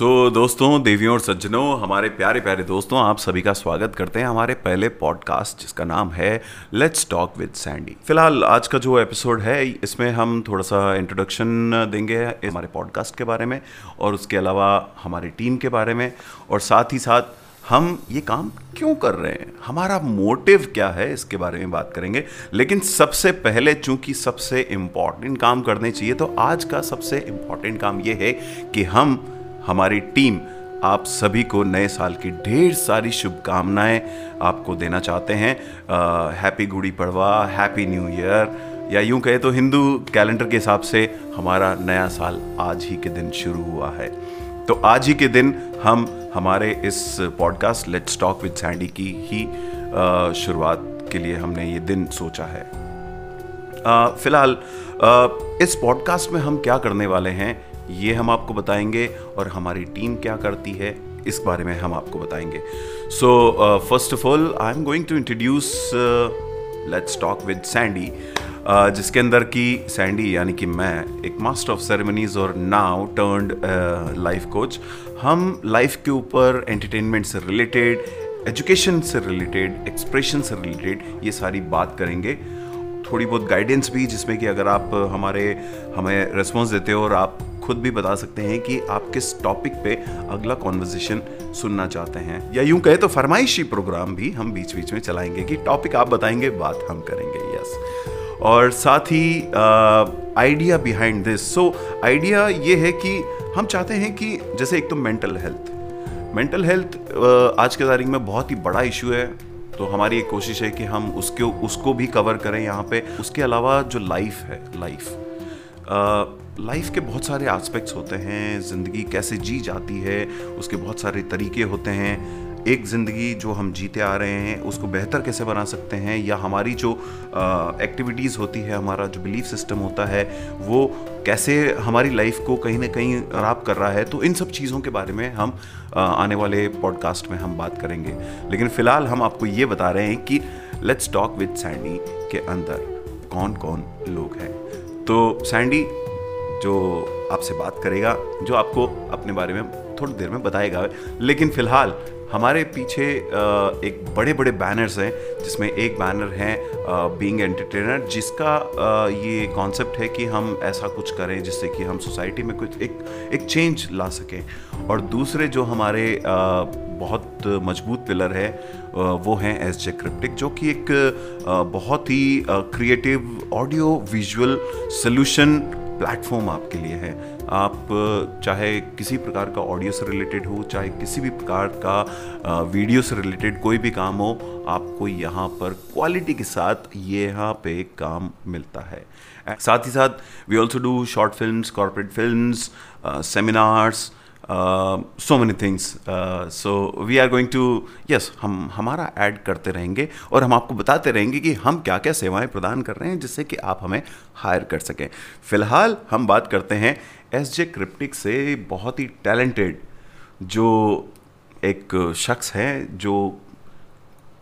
सो so, दोस्तों देवियों और सज्जनों हमारे प्यारे प्यारे दोस्तों आप सभी का स्वागत करते हैं हमारे पहले पॉडकास्ट जिसका नाम है लेट्स टॉक विद सैंडी फ़िलहाल आज का जो एपिसोड है इसमें हम थोड़ा सा इंट्रोडक्शन देंगे हमारे पॉडकास्ट के बारे में और उसके अलावा हमारी टीम के बारे में और साथ ही साथ हम ये काम क्यों कर रहे हैं? हमारा मोटिव क्या है? इसके बारे में बात करेंगे। लेकिन सबसे पहले चूँकि सबसे इंपॉर्टेंट काम करने चाहिए तो आज का सबसे इंपॉर्टेंट काम ये है कि हम हमारी टीम आप सभी को नए साल की ढेर सारी शुभकामनाएँ आपको देना चाहते हैं। Happy Gudi Padwa happy new year या यूँ कहे तो हिंदू कैलेंडर के हिसाब से हमारा नया साल आज ही के दिन शुरू हुआ है। तो आज ही के दिन हम, हमारे इस podcast let's talk with Sandy की ही शुरुआत के लिए हमने ये दिन सोचा है। फ़िलहाल इस पॉडकास्ट में हम क्या करने वाले हैं? ये हम आपको बताएँगे और हमारी टीम क्या करती है, इस बारे में हम आपको बताएँगे। So first of all I am going to introduce let's talk with Sandy जिसके अंदर की सैंडी यानी कि मैं, एक मास्टर ऑफ़ सेरेमनीज और नाउ टर्नड लाइफ कोच हम लाइफ के ऊपर एंटरटेनमेंट से रिलेटेड एजुकेशन से रिलेटेड एक्सप्रेशन से रिलेटेड ये सारी बात करेंगे। थोड़ी बहुत गाइडेंस भी जिसमें कि अगर आप हमारे, हमें रिस्पॉन्स देते हो और आप खुद भी बता सकते हैं कि आप किस टॉपिक पे अगला कॉन्वर्जेशन सुनना चाहते हैं। या यूँ कहे तो फरमाइशी प्रोग्राम भी हम बीच बीच में चलाएँगे कि टॉपिक आप बताएँगे, बात हम करेंगे यस और साथ ही idea behind this so idea ये है कि हम चाहते हैं कि जैसे एक तो मेंटल हेल्थ मेंटल हेल्थ आज के तारीख में बहुत ही बड़ा इशू है। तो हमारी एक कोशिश है कि हम उसके, उसको भी कवर करें यहाँ पे। उसके अलावा जो लाइफ है लाइफ लाइफ के बहुत सारे एस्पेक्ट्स होते हैं ज़िंदगी कैसे जी जाती है उसके बहुत सारे तरीके होते हैं। एक ज़िंदगी जो हम जीते आ रहे हैं उसको बेहतर कैसे बना सकते हैं या हमारी जो एक्टिविटीज़ होती है हमारा जो बिलीफ सिस्टम होता है वो कैसे हमारी लाइफ को कहीं ना कहीं खराब कर रहा है तो इन सब चीज़ों के बारे में हम आ, आने वाले पॉडकास्ट में हम बात करेंगे। लेकिन फ़िलहाल हम आपको ये बता रहे हैं कि लेट्स टॉक विद सैंडी के अंदर कौन कौन लोग हैं। तो सैंडी जो आपसे बात करेगा, जो आपको अपने बारे में थोड़ी देर में बताएगा। लेकिन फ़िलहाल, हमारे पीछे एक बड़े बड़े बैनर्स हैं, जिसमें एक बैनर है बीइंग एंटरटेनर जिसका ये कॉन्सेप्ट है कि हम ऐसा कुछ करें जिससे कि हम सोसाइटी में कुछ एक एक चेंज ला सकें। और दूसरे जो हमारे बहुत मज़बूत पिलर है वो हैं एस जे क्रिप्टिक जो कि एक बहुत ही creative audio visual solution platform आपके लिए है। आप चाहे किसी प्रकार का ऑडियो से रिलेटेड हो, चाहे किसी भी प्रकार का वीडियो से रिलेटेड कोई भी काम हो, आपको यहाँ पर क्वालिटी के साथ यहाँ पे काम मिलता है। साथ ही साथ we also do short film corporate film seminars so many things so we are going to yes हम, हमारा ऐड करते रहेंगे और हम आपको बताते रहेंगे कि हम क्या क्या सेवाएँ प्रदान कर रहे हैं जिससे कि आप हमें हायर कर सकें। फ़िलहाल हम बात करते हैं एस जे क्रिप्टिक से बहुत ही टैलेंटेड जो एक शख्स हैं, जो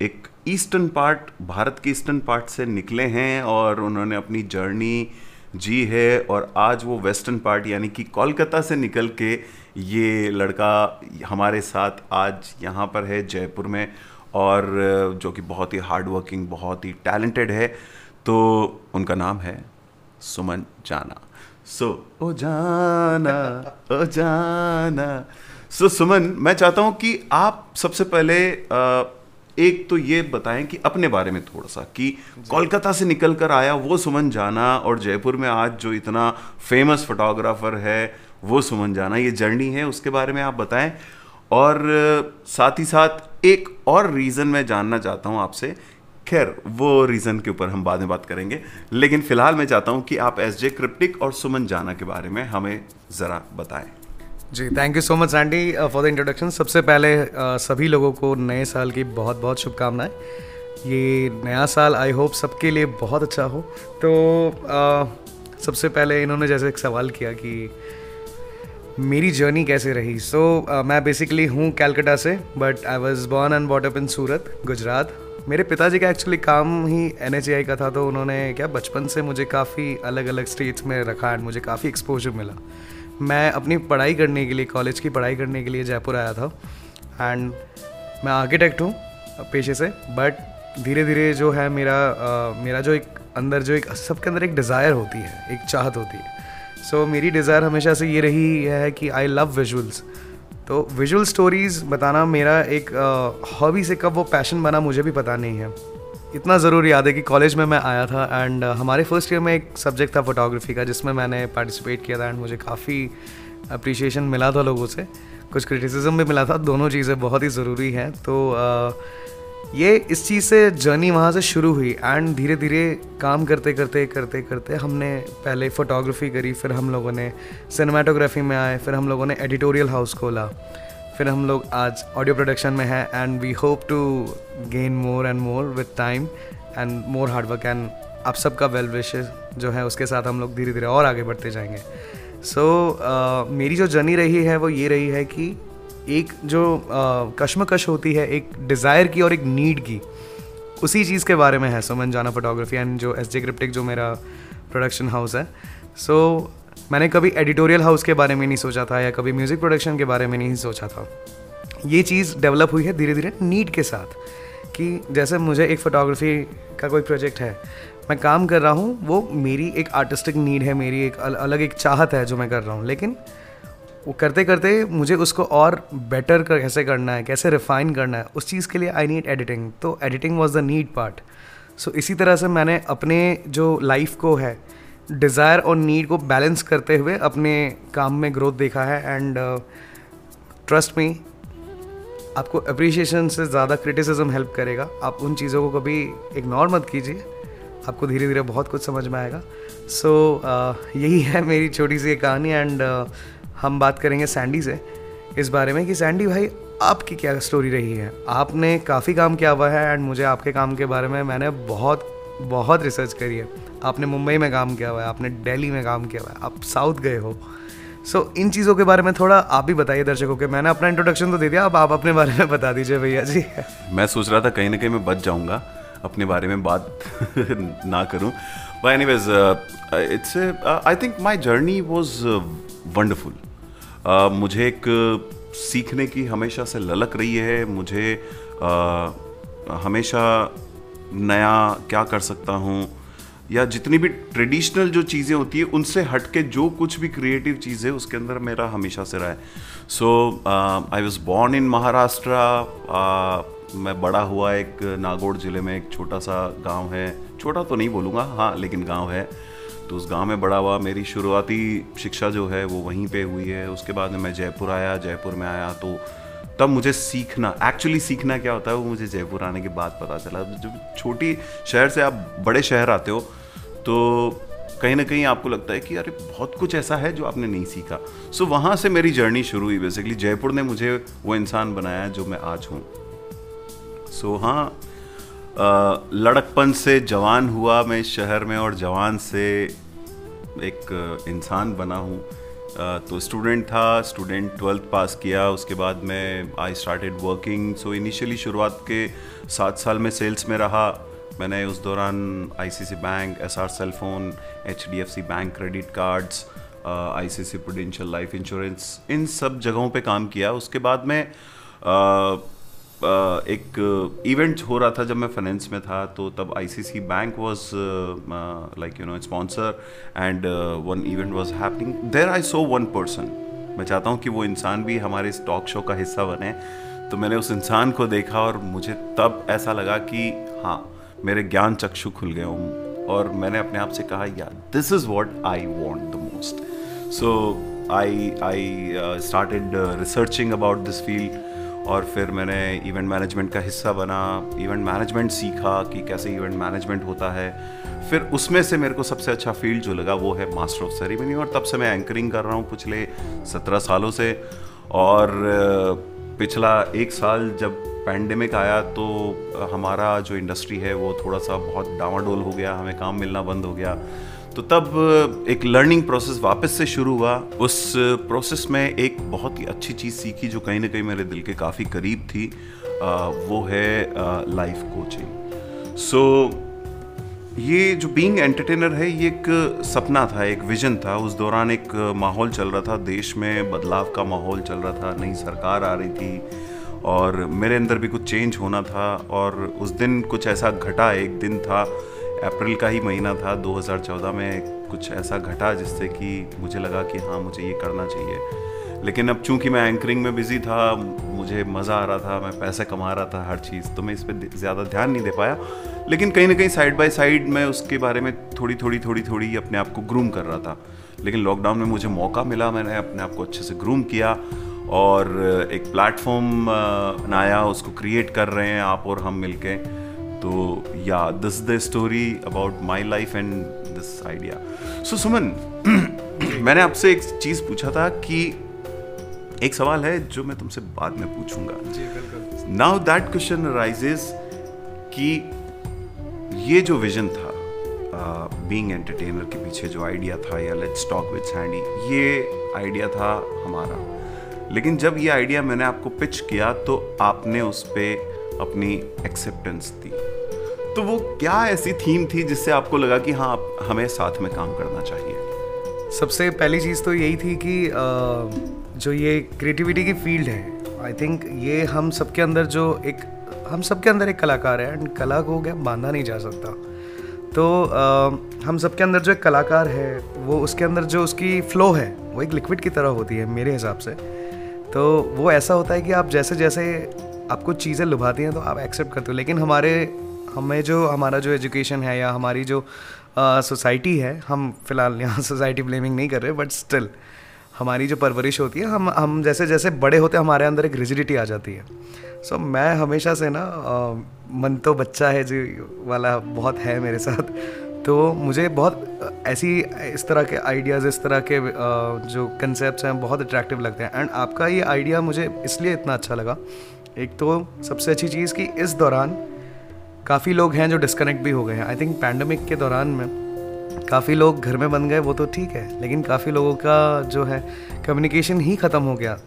एक ईस्टर्न पार्ट भारत के ईस्टर्न पार्ट से निकले हैं और उन्होंने अपनी जर्नी जी है और आज वो वेस्टर्न पार्ट यानी कि कोलकाता से निकल के ये लड़का हमारे साथ आज यहाँ पर है जयपुर में और जो कि बहुत ही हार्ड वर्किंग बहुत ही टैलेंटेड है। तो उनका नाम है सुमन जाना। सो so, ओ जाना ओ जाना। सो so, सुमन मैं चाहता हूँ कि आप सबसे पहले आ, एक तो ये बताएँ कि अपने बारे में थोड़ा सा कि कोलकाता से निकल कर आया वो सुमन जाना और जयपुर में आज जो इतना फ़ेमस फोटोग्राफर है, वो सुमन जाना, ये जर्नी है, उसके बारे में आप बताएँ। और साथ ही साथ एक और रीज़न मैं जानना चाहता हूँ आपसे। खैर, वो रीज़न के ऊपर हम बाद में बात करेंगे। लेकिन फ़िलहाल मैं चाहता हूँ कि आप एस जे क्रिप्टिक और सुमन जाना के बारे में हमें ज़रा बताएँ। जी thank you so much Andy for the introduction सबसे पहले uh, सभी लोगों को नए साल की बहुत बहुत शुभकामनाएँ। ये नया साल आई होप सबके लिए बहुत अच्छा हो। तो uh, सबसे पहले इन्होंने जैसे एक सवाल किया कि मेरी जर्नी कैसे रही? सो so, uh, मैं बेसिकली हूँ कैलकटा से but I was born and brought up in Surat Gujarat. मेरे पिताजी का एक्चुअली काम ही NHAI का था तो उन्होंने क्या बचपन से मुझे काफ़ी अलग अलग स्टेट्स में रखा एंड मुझे काफ़ी एक्सपोजर मिला। मैं अपनी पढ़ाई करने के लिए कॉलेज की पढ़ाई करने के लिए जयपुर आया था। एंड मैं आर्किटेक्ट हूँ पेशे से बट धीरे धीरे जो है मेरा uh, मेरा जो एक अंदर जो एक सबके अंदर एक डिज़ायर होती है एक चाहत होती है। सो so, मेरी डिज़ायर हमेशा से ये रही है कि आई लव विजुअल्स तो विजुअल स्टोरीज़ बताना मेरा एक हॉबी से कब वो पैशन बना मुझे भी पता नहीं है। इतना ज़रूर याद है कि कॉलेज में मैं आया था एंड uh, हमारे फ़र्स्ट ईयर में एक सब्जेक्ट था फोटोग्राफी का जिसमें मैंने पार्टिसिपेट किया था एंड मुझे काफ़ी अप्रिशिएशन मिला था लोगों से। कुछ क्रिटिसिज्म भी मिला था दोनों चीज़ें बहुत ही ज़रूरी हैं। तो uh, ये इस चीज़ से जर्नी वहाँ से शुरू हुई एंड धीरे धीरे काम करते करते करते करते हमने पहले फ़ोटोग्राफी करी फिर हम लोगों ने सिनेमाटोग्राफी में आए फिर हम लोगों ने एडिटोरियल हाउस खोला। फिर हम लोग आज ऑडियो प्रोडक्शन में हैं and we hope to gain more and more with time and more hard work and आप सबका वेल विशेज जो है उसके साथ हम लोग धीरे धीरे और आगे बढ़ते जाएँगे। सो so, uh, मेरी जो जर्नी रही है वो ये रही है कि एक जो uh, कश्मकश होती है एक डिज़ायर की और एक नीड की उसी चीज़ के बारे में है सुमन जाना फोटोग्राफी एंड जो एस जे क्रिप्टिक जो मेरा प्रोडक्शन हाउस है। सो so, मैंने कभी एडिटोरियल हाउस के बारे में नहीं सोचा था या कभी म्यूज़िक प्रोडक्शन के बारे में नहीं सोचा था। ये चीज़ डेवलप हुई है धीरे धीरे नीड के साथ कि जैसे मुझे एक फ़ोटोग्राफी का कोई प्रोजेक्ट है मैं काम कर रहा हूँ वो मेरी एक आर्टिस्टिक नीड है मेरी एक अल, अलग एक चाहत है जो मैं कर रहा हूँ। लेकिन वो करते करते मुझे उसको और बेटर कर कैसे करना है कैसे रिफाइन करना है उस चीज़ के लिए आई नीड एडिटिंग तो editing was the need part so इसी तरह से मैंने अपने जो लाइफ को है डिज़ायर और नीड को बैलेंस करते हुए अपने काम में ग्रोथ देखा है एंड ट्रस्ट मी आपको अप्रिशिएशन से ज़्यादा क्रिटिसिज्म हेल्प करेगा। आप उन चीज़ों को कभी इग्नोर मत कीजिए। आपको धीरे धीरे बहुत कुछ समझ में आएगा। सो so, uh, यही है मेरी छोटी सी कहानी एंड uh, हम बात करेंगे सैंडी से इस बारे में कि सैंडी भाई आपकी क्या स्टोरी रही है? आपने काफ़ी काम किया हुआ है एंड मुझे आपके काम के बारे में मैंने बहुत बहुत रिसर्च करी है। आपने मुंबई में काम किया हुआ है आपने दिल्ली में काम किया हुआ है आप साउथ गए हो। सो so, इन चीज़ों के बारे में थोड़ा आप भी बताइए दर्शकों के। मैंने अपना इंट्रोडक्शन तो दे दिया अब आप अपने बारे में बता दीजिए भैया जी। मैं सोच रहा था कहीं ना कहीं मैं बच जाऊँगा अपने बारे में बात ना करूँ। But anyways it's I think my journey was wonderful मुझे एक सीखने की हमेशा से ललक रही है मुझे uh, हमेशा नया क्या कर सकता हूँ? या जितनी भी ट्रेडिशनल जो चीज़ें होती है, उनसे हट के जो कुछ भी क्रिएटिव चीज़ है, उसके अंदर मेरा हमेशा से रहा है। So I was born in Maharashtra मैं बड़ा हुआ एक नागौर ज़िले में, एक छोटा सा गाँव है। छोटा तो नहीं बोलूँगा हाँ लेकिन गाँव है। तो उस गाँव में बड़ा हुआ, मेरी शुरुआती शिक्षा जो है, वो वहीं पे हुई है। उसके बाद में जयपुर आया, जयपुर में आया तो तब मुझे सीखना एक्चुअली सीखना क्या होता है वो मुझे जयपुर आने के बाद पता चला। जब छोटी शहर से आप बड़े शहर आते हो तो कहीं ना कहीं आपको लगता है कि अरे बहुत कुछ ऐसा है जो आपने नहीं सीखा। सो so, वहाँ से मेरी जर्नी शुरू हुई बेसिकली जयपुर ने मुझे वो इंसान बनाया जो मैं आज हूँ। सो so, हाँ लड़कपन से जवान हुआ मैं शहर में और जवान से एक इंसान बना हूँ। तो स्टूडेंट था स्टूडेंट ट्वेल्थ पास किया उसके बाद मैं I started working so initially शुरुआत के सात साल में सेल्स में रहा। मैंने उस दौरान ICC bank S R cell phone H D F C bank credit cards I C C prudential life insurance इन सब जगहों पे काम किया। उसके बाद में uh, एक इवेंट हो रहा था जब मैं फाइनेंस में था तो तब ICC bank was like you know sponsor and one event was happening there I saw one person मैं चाहता हूँ कि वो इंसान भी हमारे इस टॉक शो का हिस्सा बने। तो मैंने उस इंसान को देखा और मुझे तब ऐसा लगा कि हाँ मेरे ज्ञान चक्षु खुल गए हूँ। और मैंने अपने आप से कहा या this is what I want the most so I I started researching about this field और फिर मैंने इवेंट मैनेजमेंट का हिस्सा बना इवेंट मैनेजमेंट सीखा कि कैसे इवेंट मैनेजमेंट होता है। फिर उसमें से मेरे को सबसे अच्छा फ़ील्ड जो लगा वो है मास्टर ऑफ़ सेरेमनी और तब से मैं एंकरिंग कर रहा हूँ पिछले सत्रह सालों से। और पिछला एक साल जब पैंडमिक आया तो हमारा जो इंडस्ट्री है वो थोड़ा सा बहुत डावाडोल हो गया, हमें काम मिलना बंद हो गया। तो तब एक लर्निंग प्रोसेस वापस से शुरू हुआ। उस प्रोसेस में एक बहुत ही अच्छी चीज़ सीखी जो कहीं ना कहीं मेरे दिल के काफ़ी करीब थी वो है लाइफ कोचिंग सो ये जो बीइंग एंटरटेनर है, ये एक सपना था, एक विजन था। उस दौरान एक माहौल चल रहा था, देश में बदलाव का माहौल चल रहा था, नई सरकार आ रही थी और मेरे अंदर भी कुछ चेंज होना था और उस दिन कुछ ऐसा घटा, एक दिन था अप्रैल का ही महीना था 2014 में कुछ ऐसा घटा जिससे कि मुझे लगा कि हाँ मुझे ये करना चाहिए। लेकिन अब चूँकि मैं एंकरिंग में बिज़ी था, मुझे मज़ा आ रहा था, मैं पैसे कमा रहा था, हर चीज़ तो मैं इस पर ज़्यादा ध्यान नहीं दे पाया। लेकिन कहीं ना कहीं साइड बाय साइड मैं उसके बारे में थोड़ी थोड़ी थोड़ी थोड़ी अपने आप को ग्रूम कर रहा था। लेकिन लॉकडाउन में मुझे मौका मिला, मैंने अपने आप को अच्छे से ग्रूम किया और एक प्लेटफॉर्म बनाया, उसको क्रिएट कर रहे हैं आप और हम मिलके। तो या this the story about my life and this idea so Suman मैंने आपसे एक चीज़ पूछा था कि एक सवाल है जो मैं तुमसे बाद में पूछूँगा। नाउ दैट क्वेश्चन राइजेस कि ये जो विजन था बीइंग uh, एंटरटेनर के पीछे जो आइडिया था या लेट्स टॉक विद सैंडी ये आइडिया था हमारा। लेकिन जब ये आइडिया मैंने आपको पिच किया तो आपने उस पर अपनी एक्सेप्टेंस दी। तो वो क्या ऐसी थीम थी जिससे आपको लगा कि हाँ हमें साथ में काम करना चाहिए? सबसे पहली चीज़ तो यही थी कि जो ये क्रिएटिविटी की फ़ील्ड है आई थिंक ये हम सबके अंदर जो एक, हम सबके अंदर एक कलाकार है एंड कला को क्या बांधा नहीं जा सकता। तो हम सबके अंदर जो एक कलाकार है, वो उसके अंदर जो उसकी फ्लो है, वो एक लिक्विड की तरह होती है मेरे हिसाब से। तो वो ऐसा होता है कि आप जैसे जैसे आपको चीज़ें लुभाती हैं तो आप एक्सेप्ट करते हो। लेकिन हमारे हमें जो हमारा जो एजुकेशन है या हमारी जो सोसाइटी uh, है हम फ़िलहाल यहाँ सोसाइटी ब्लेमिंग नहीं कर रहे बट स्टिल हमारी जो परवरिश होती है हम हम जैसे जैसे बड़े होते हैं हमारे अंदर एक रिजिडिटी आ जाती है। सो so, मैं हमेशा से ना आ, मन तो बच्चा है जी वाला बहुत है मेरे साथ तो मुझे बहुत ऐसी इस तरह के आइडियाज़ इस तरह के जो कंसेप्ट हैं बहुत अट्रैक्टिव लगते हैं। एंड आपका ये आइडिया मुझे इसलिए इतना अच्छा लगा एक तो सबसे अच्छी चीज़ कि इस दौरान काफ़ी लोग हैं जो डिस्कनेक्ट भी हो गए हैं। आई थिंक पैंडमिक के दौरान में काफ़ी लोग घर में बन गए, वो तो ठीक है, लेकिन काफ़ी लोगों का जो है कम्युनिकेशन ही ख़त्म हो गया।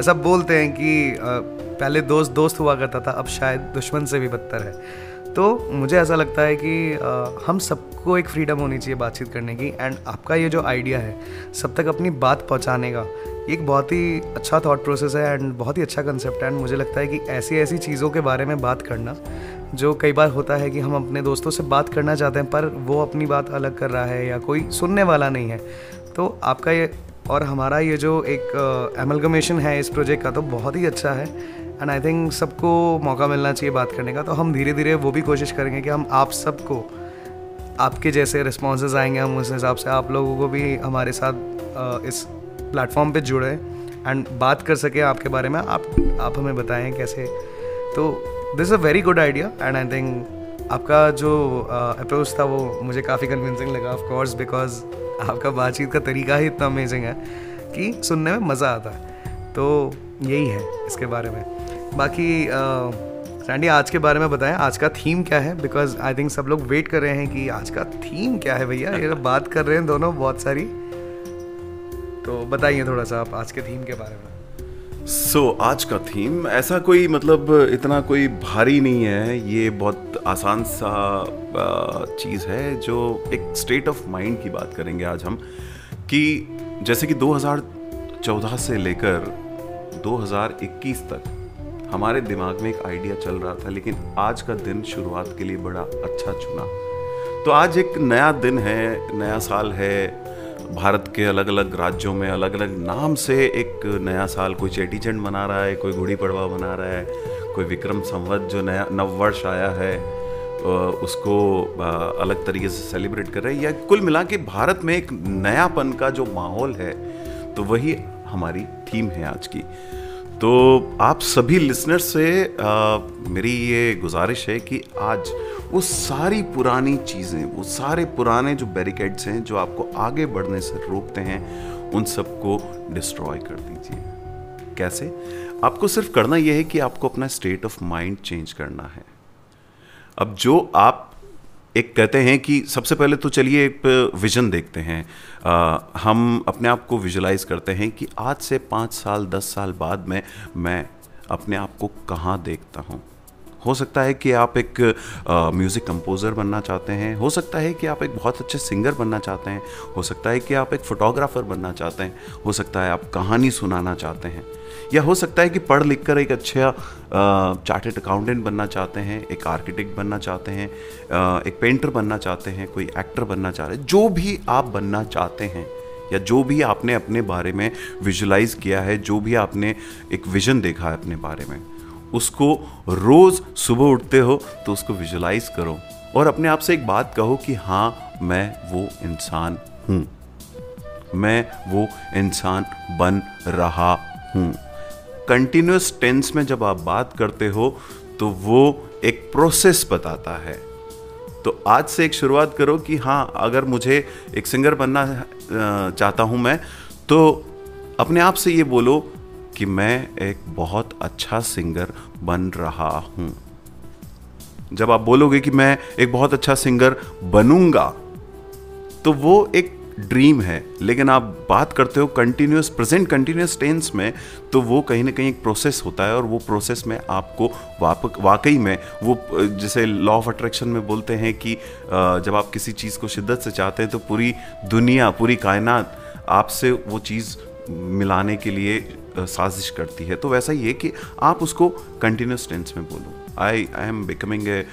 ऐसा बोलते हैं कि पहले दोस्त दोस्त हुआ करता था, अब शायद दुश्मन से भी बदतर है। तो मुझे ऐसा लगता है कि हम सबको एक फ्रीडम होनी चाहिए बातचीत करने की एंड आपका ये जो आइडिया है, सब तक अपनी बात पहुँचाने का एक बहुत ही अच्छा थॉट प्रोसेस है एंड बहुत ही अच्छा कंसेप्ट है। एंड मुझे लगता है कि ऐसी ऐसी चीज़ों के बारे में बात करना जो कई बार होता है कि हम अपने दोस्तों से बात करना चाहते हैं, पर वो अपनी बात अलग कर रहा है या कोई सुनने वाला नहीं है। तो आपका ये और हमारा ये जो एक एमलगमेशन है इस प्रोजेक्ट का तो बहुत ही अच्छा है। एंड आई थिंक सबको मौका मिलना चाहिए बात करने का। तो हम धीरे धीरे वो भी कोशिश करेंगे कि हम आप सबको, आपके जैसे रिस्पॉन्सेज आएँगे, हम उस हिसाब से आप लोगों को भी हमारे साथ इस प्लेटफॉर्म पे जुड़े। एंड बात कर सके आपके बारे में। आप आप हमें बताएँ कैसे। तो this a very good idea and I think आपका जो अप्रोच uh, था वो मुझे काफ़ी कन्विंसिंग लगा ऑफ़ कोर्स बिकॉज़ आपका बातचीत का तरीका ही इतना अमेजिंग है कि सुनने में मज़ा आता है। तो यही है इसके बारे में। बाकी सैंडी uh, आज के बारे में बताएँ आज का थीम क्या है? बिकॉज़ आई थिंक सब लोग वेट कर रहे हैं कि आज का थीम क्या है भैया? ये बात कर रहे हैं दोनों बहुत सारी। तो बताइए थोड़ा सा आप आज के थीम के बारे में। सो so, आज का थीम ऐसा कोई मतलब इतना कोई भारी नहीं है ये बहुत आसान सा चीज़ है जो एक स्टेट ऑफ़ माइंड की बात करेंगे आज हम कि जैसे कि 2014 से लेकर 2021 तक हमारे दिमाग में एक आइडिया चल रहा था लेकिन आज का दिन शुरुआत के लिए बड़ा अच्छा चुना। तो आज एक नया दिन है नया साल है भारत के अलग अलग राज्यों में अलग अलग नाम से एक नया साल कोई चेटीचंड मना रहा है, कोई गुड़ी पड़वा मना रहा है, कोई विक्रम संवत जो नया नववर्ष आया है उसको अलग तरीके से सेलिब्रेट कर रहे हैं। या कुल मिला के भारत में एक नयापन का जो माहौल है तो वही हमारी थीम है आज की। तो आप सभी लिसनर्स से आ, मेरी ये गुजारिश है कि आज वो सारी पुरानी चीज़ें वो सारे पुराने जो बैरिकेड्स हैं जो आपको आगे बढ़ने से रोकते हैं उन सबको डिस्ट्रॉय कर दीजिए। कैसे? आपको सिर्फ़ करना यह है कि आपको अपना स्टेट ऑफ़ माइंड चेंज करना है। अब जो आप एक कहते हैं कि सबसे पहले तो चलिए एक विजन देखते हैं। आ, हम अपने आप को विजुलाइज करते हैं कि आज से पाँच साल दस साल बाद में मैं अपने आप को कहाँ देखता हूँ। हो सकता है कि आप एक म्यूज़िक कंपोज़र बनना चाहते हैं। हो सकता है कि आप एक बहुत अच्छे सिंगर बनना चाहते हैं। हो सकता है कि आप एक फ़ोटोग्राफ़र बनना चाहते हैं। हो सकता है आप कहानी सुनाना चाहते हैं। या हो सकता है कि पढ़ लिख कर एक अच्छा चार्टेड अकाउंटेंट बनना चाहते हैं, एक आर्किटेक्ट बनना चाहते हैं एक पेंटर बनना चाहते हैं, कोई एक्टर बनना चाह रहे हैं, जो भी आप बनना चाहते हैं, या जो भी आपने अपने बारे में विजुलाइज किया है, जो भी आपने एक विजन देखा है अपने बारे में, उसको रोज़ सुबह उठते हो तो उसको विजुलाइज करो और अपने आप से एक बात कहो कि हाँ मैं वो इंसान हूँ, मैं वो इंसान बन रहा हूँ। कंटिन्यूस टेंस में जब आप बात करते हो तो वो एक प्रोसेस बताता है। तो आज से एक शुरुआत करो कि हाँ अगर मुझे एक सिंगर बनना चाहता हूँ मैं तो अपने आप से ये बोलो कि मैं एक बहुत अच्छा सिंगर बन रहा हूँ। जब आप बोलोगे कि मैं एक बहुत अच्छा सिंगर बनूँगा तो वो एक ड्रीम है, लेकिन आप बात करते हो कंटिन्यूस प्रेजेंट कंटिन्यूस टेंस में तो वो कहीं ना कहीं एक प्रोसेस होता है और वो प्रोसेस में आपको वाकई में वो, जैसे लॉ ऑफ़ अट्रैक्शन में बोलते हैं कि जब आप किसी चीज़ को शिद्दत से चाहते हैं तो पूरी दुनिया, पूरी कायनात आपसे वो चीज़ मिलाने के लिए साजिश करती है। तो वैसा ही है कि आप उसको कंटिन्यूस टेंस में बोलो। I I am becoming a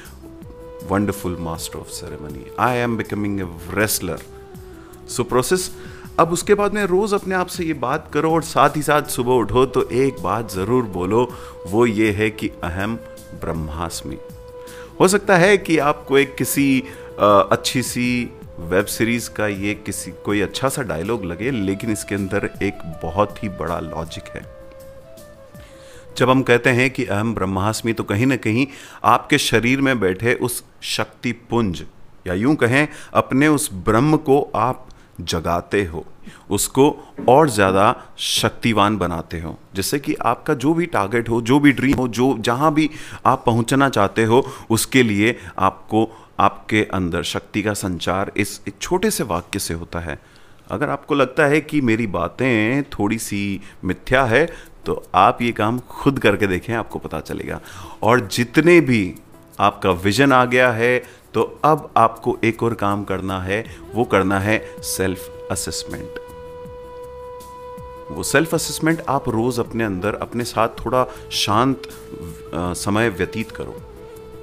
wonderful master of ceremony I am becoming a wrestler so process अब उसके बाद में रोज़ अपने आप से ये बात करो और साथ ही साथ सुबह उठो तो एक बात ज़रूर बोलो, वो ये है कि अहम ब्रह्मास्मि। हो सकता है कि आपको एक किसी अच्छी सी वेब सीरीज़ का ये किसी, कोई अच्छा सा डायलॉग लगे, लेकिन इसके अंदर एक बहुत ही बड़ा लॉजिक है। जब हम कहते हैं कि अहम ब्रह्मास्मि तो कहीं ना कहीं आपके शरीर में बैठे उस शक्ति पुंज, या यूँ कहें, अपने उस ब्रह्म को आप जगाते हो, उसको और ज़्यादा शक्तिवान बनाते हो। जिससे कि आपका जो भी टारगेट हो, जो भी ड्रीम हो, जो, जहाँ भी आप पहुँचना चाहते हो, उसके लिए आपको आपके अंदर शक्ति का संचार इस एक छोटे से वाक्य से होता है। अगर आपको लगता है कि मेरी बातें थोड़ी सी मिथ्या है तो आप ये काम खुद करके देखें, आपको पता चलेगा। और जितने भी आपका विजन आ गया है तो अब आपको एक और काम करना है, वो करना है सेल्फ असेसमेंट वो सेल्फ असेसमेंट आप रोज़ अपने अंदर, अपने साथ थोड़ा शांत समय व्यतीत करो।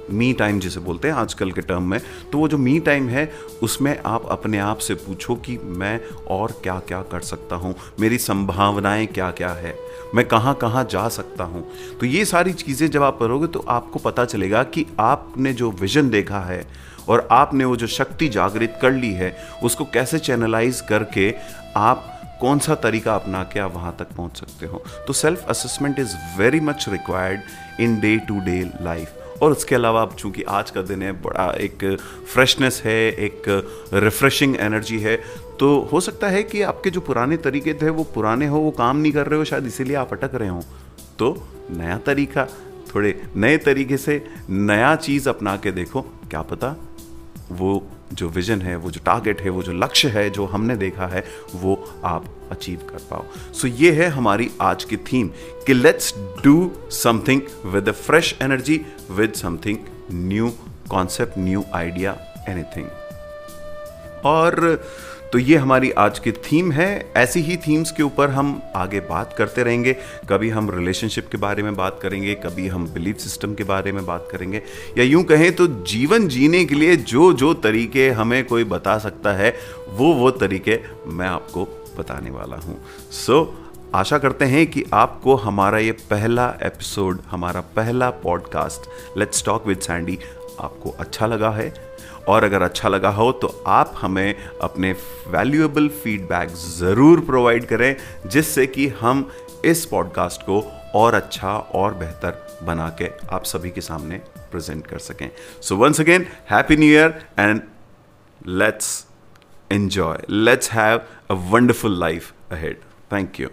मी टाइम जिसे बोलते हैं आजकल के टर्म में तो वो जो मी टाइम है, उसमें आप अपने आप से पूछो कि मैं और क्या क्या कर सकता हूँ, मेरी संभावनाएँ क्या क्या है, मैं कहाँ कहाँ जा सकता हूँ। तो ये सारी चीज़ें जब आप करोगे तो आपको पता चलेगा कि आपने जो विजन देखा है और आपने वो जो शक्ति जागृत कर ली है, उसको कैसे चैनलाइज करके आप कौन सा तरीका अपना के आप वहाँ तक पहुँच सकते हो। तो self assessment is very much required in day to day life और उसके अलावा अब चूँकि आज का दिन है, बड़ा एक फ्रेशनेस है, एक रिफ्रेशिंग एनर्जी है तो हो सकता है कि आपके जो पुराने तरीके थे, वो पुराने हो, वो काम नहीं कर रहे हो, शायद इसीलिए आप अटक रहे हो। तो नया तरीका, थोड़े नए तरीके से नया चीज़ अपना के देखो, क्या पता वो जो विजन है, वो जो टारगेट है, वो जो लक्ष्य है, जो हमने देखा है, वो आप अचीव कर पाओ। सो so ये है हमारी आज की थीम कि let's do something with a fresh energy with something new concept new idea anything और तो ये हमारी आज की थीम है। ऐसी ही थीम्स के ऊपर हम आगे बात करते रहेंगे। कभी हम रिलेशनशिप के बारे में बात करेंगे कभी हम बिलीफ सिस्टम के बारे में बात करेंगे। या यूँ कहें तो जीवन जीने के लिए जो जो तरीके हमें कोई बता सकता है वो वो तरीके मैं आपको बताने वाला हूँ। सो so, आशा करते हैं कि आपको हमारा ये पहला एपिसोड हमारा पहला podcast let's talk with Sandy आपको अच्छा लगा है। और अगर अच्छा लगा हो तो आप हमें अपने वैल्यूएबल फीडबैक ज़रूर प्रोवाइड करें, जिससे कि हम इस पॉडकास्ट को और अच्छा और बेहतर बना के आप सभी के सामने प्रेजेंट कर सकें। So once again happy new year and let's enjoy. Let's have a wonderful life ahead. Thank you.